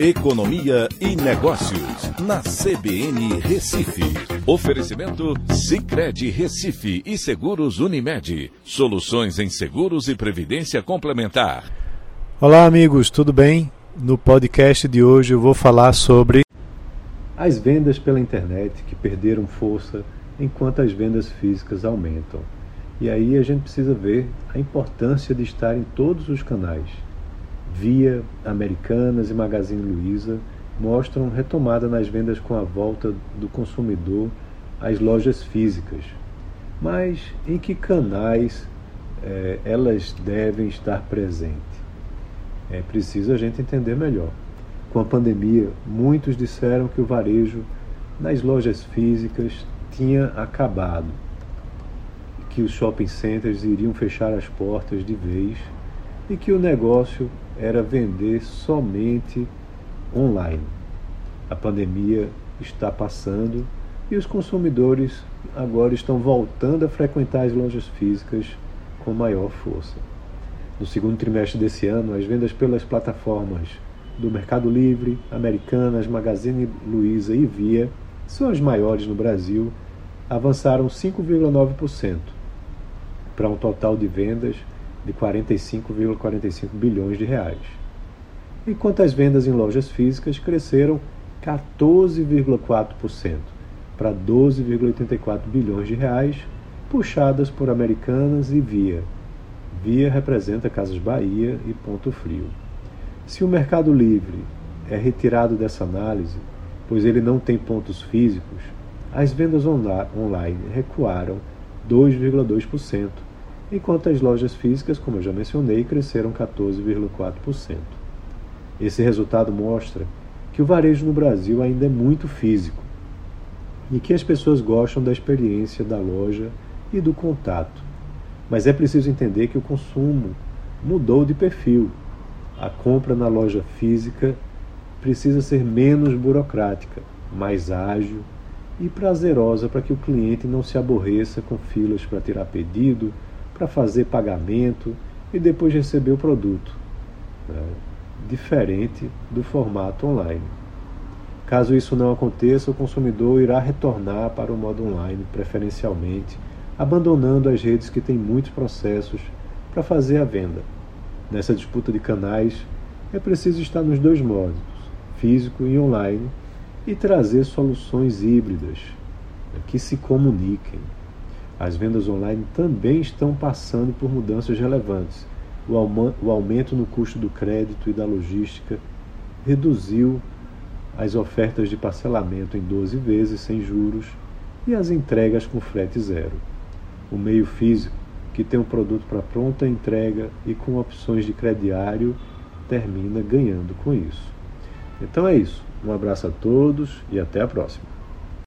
Economia e Negócios, na CBN Recife. Oferecimento Cicred Recife e Seguros Unimed. Soluções em seguros e previdência complementar. Olá, amigos, tudo bem? No podcast de hoje eu vou falar sobre as vendas pela internet que perderam força enquanto as vendas físicas aumentam. E aí a gente precisa ver a importância de estar em todos os canais. Via, Americanas e Magazine Luiza mostram retomada nas vendas com a volta do consumidor às lojas físicas. Mas em que canais eh, elas devem estar presentes? É preciso a gente entender melhor. Com a pandemia, muitos disseram que o varejo nas lojas físicas tinha acabado que os shopping centers iriam fechar as portas de vez e que o negócio era vender somente online. A pandemia está passando e os consumidores agora estão voltando a frequentar as lojas físicas com maior força. No segundo trimestre desse ano, as vendas pelas plataformas do Mercado Livre, Americanas, Magazine Luiza e Via são as maiores no Brasil, avançaram 5,9% para um total de vendas de 45,45 ,45 bilhões de reais. Enquanto as vendas em lojas físicas cresceram 14,4% para 12,84 bilhões de reais, puxadas por Americanas e Via. Via representa Casas Bahia e Ponto Frio. Se o Mercado Livre é retirado dessa análise, pois ele não tem pontos físicos, as vendas online recuaram 2,2%, enquanto as lojas físicas, como eu já mencionei, cresceram 14,4%. Esse resultado mostra que o varejo no Brasil ainda é muito físico e que as pessoas gostam da experiência da loja e do contato. Mas é preciso entender que o consumo mudou de perfil. A compra na loja física precisa ser menos burocrática, mais ágil e prazerosa para que o cliente não se aborreça com filas para tirar pedido, para fazer pagamento e depois receber o produto, né? diferente do formato online. Caso isso não aconteça, o consumidor irá retornar para o modo online, preferencialmente, abandonando as redes que têm muitos processos para fazer a venda. Nessa disputa de canais, é preciso estar nos dois modos, físico e online, e trazer soluções híbridas né, que se comuniquem. As vendas online também estão passando por mudanças relevantes. O aumento no custo do crédito e da logística reduziu as ofertas de parcelamento em 12 vezes sem juros e as entregas com frete zero. O meio físico, que tem um produto para pronta entrega e com opções de crediário, termina ganhando com isso. Então é isso. Um abraço a todos e até a próxima.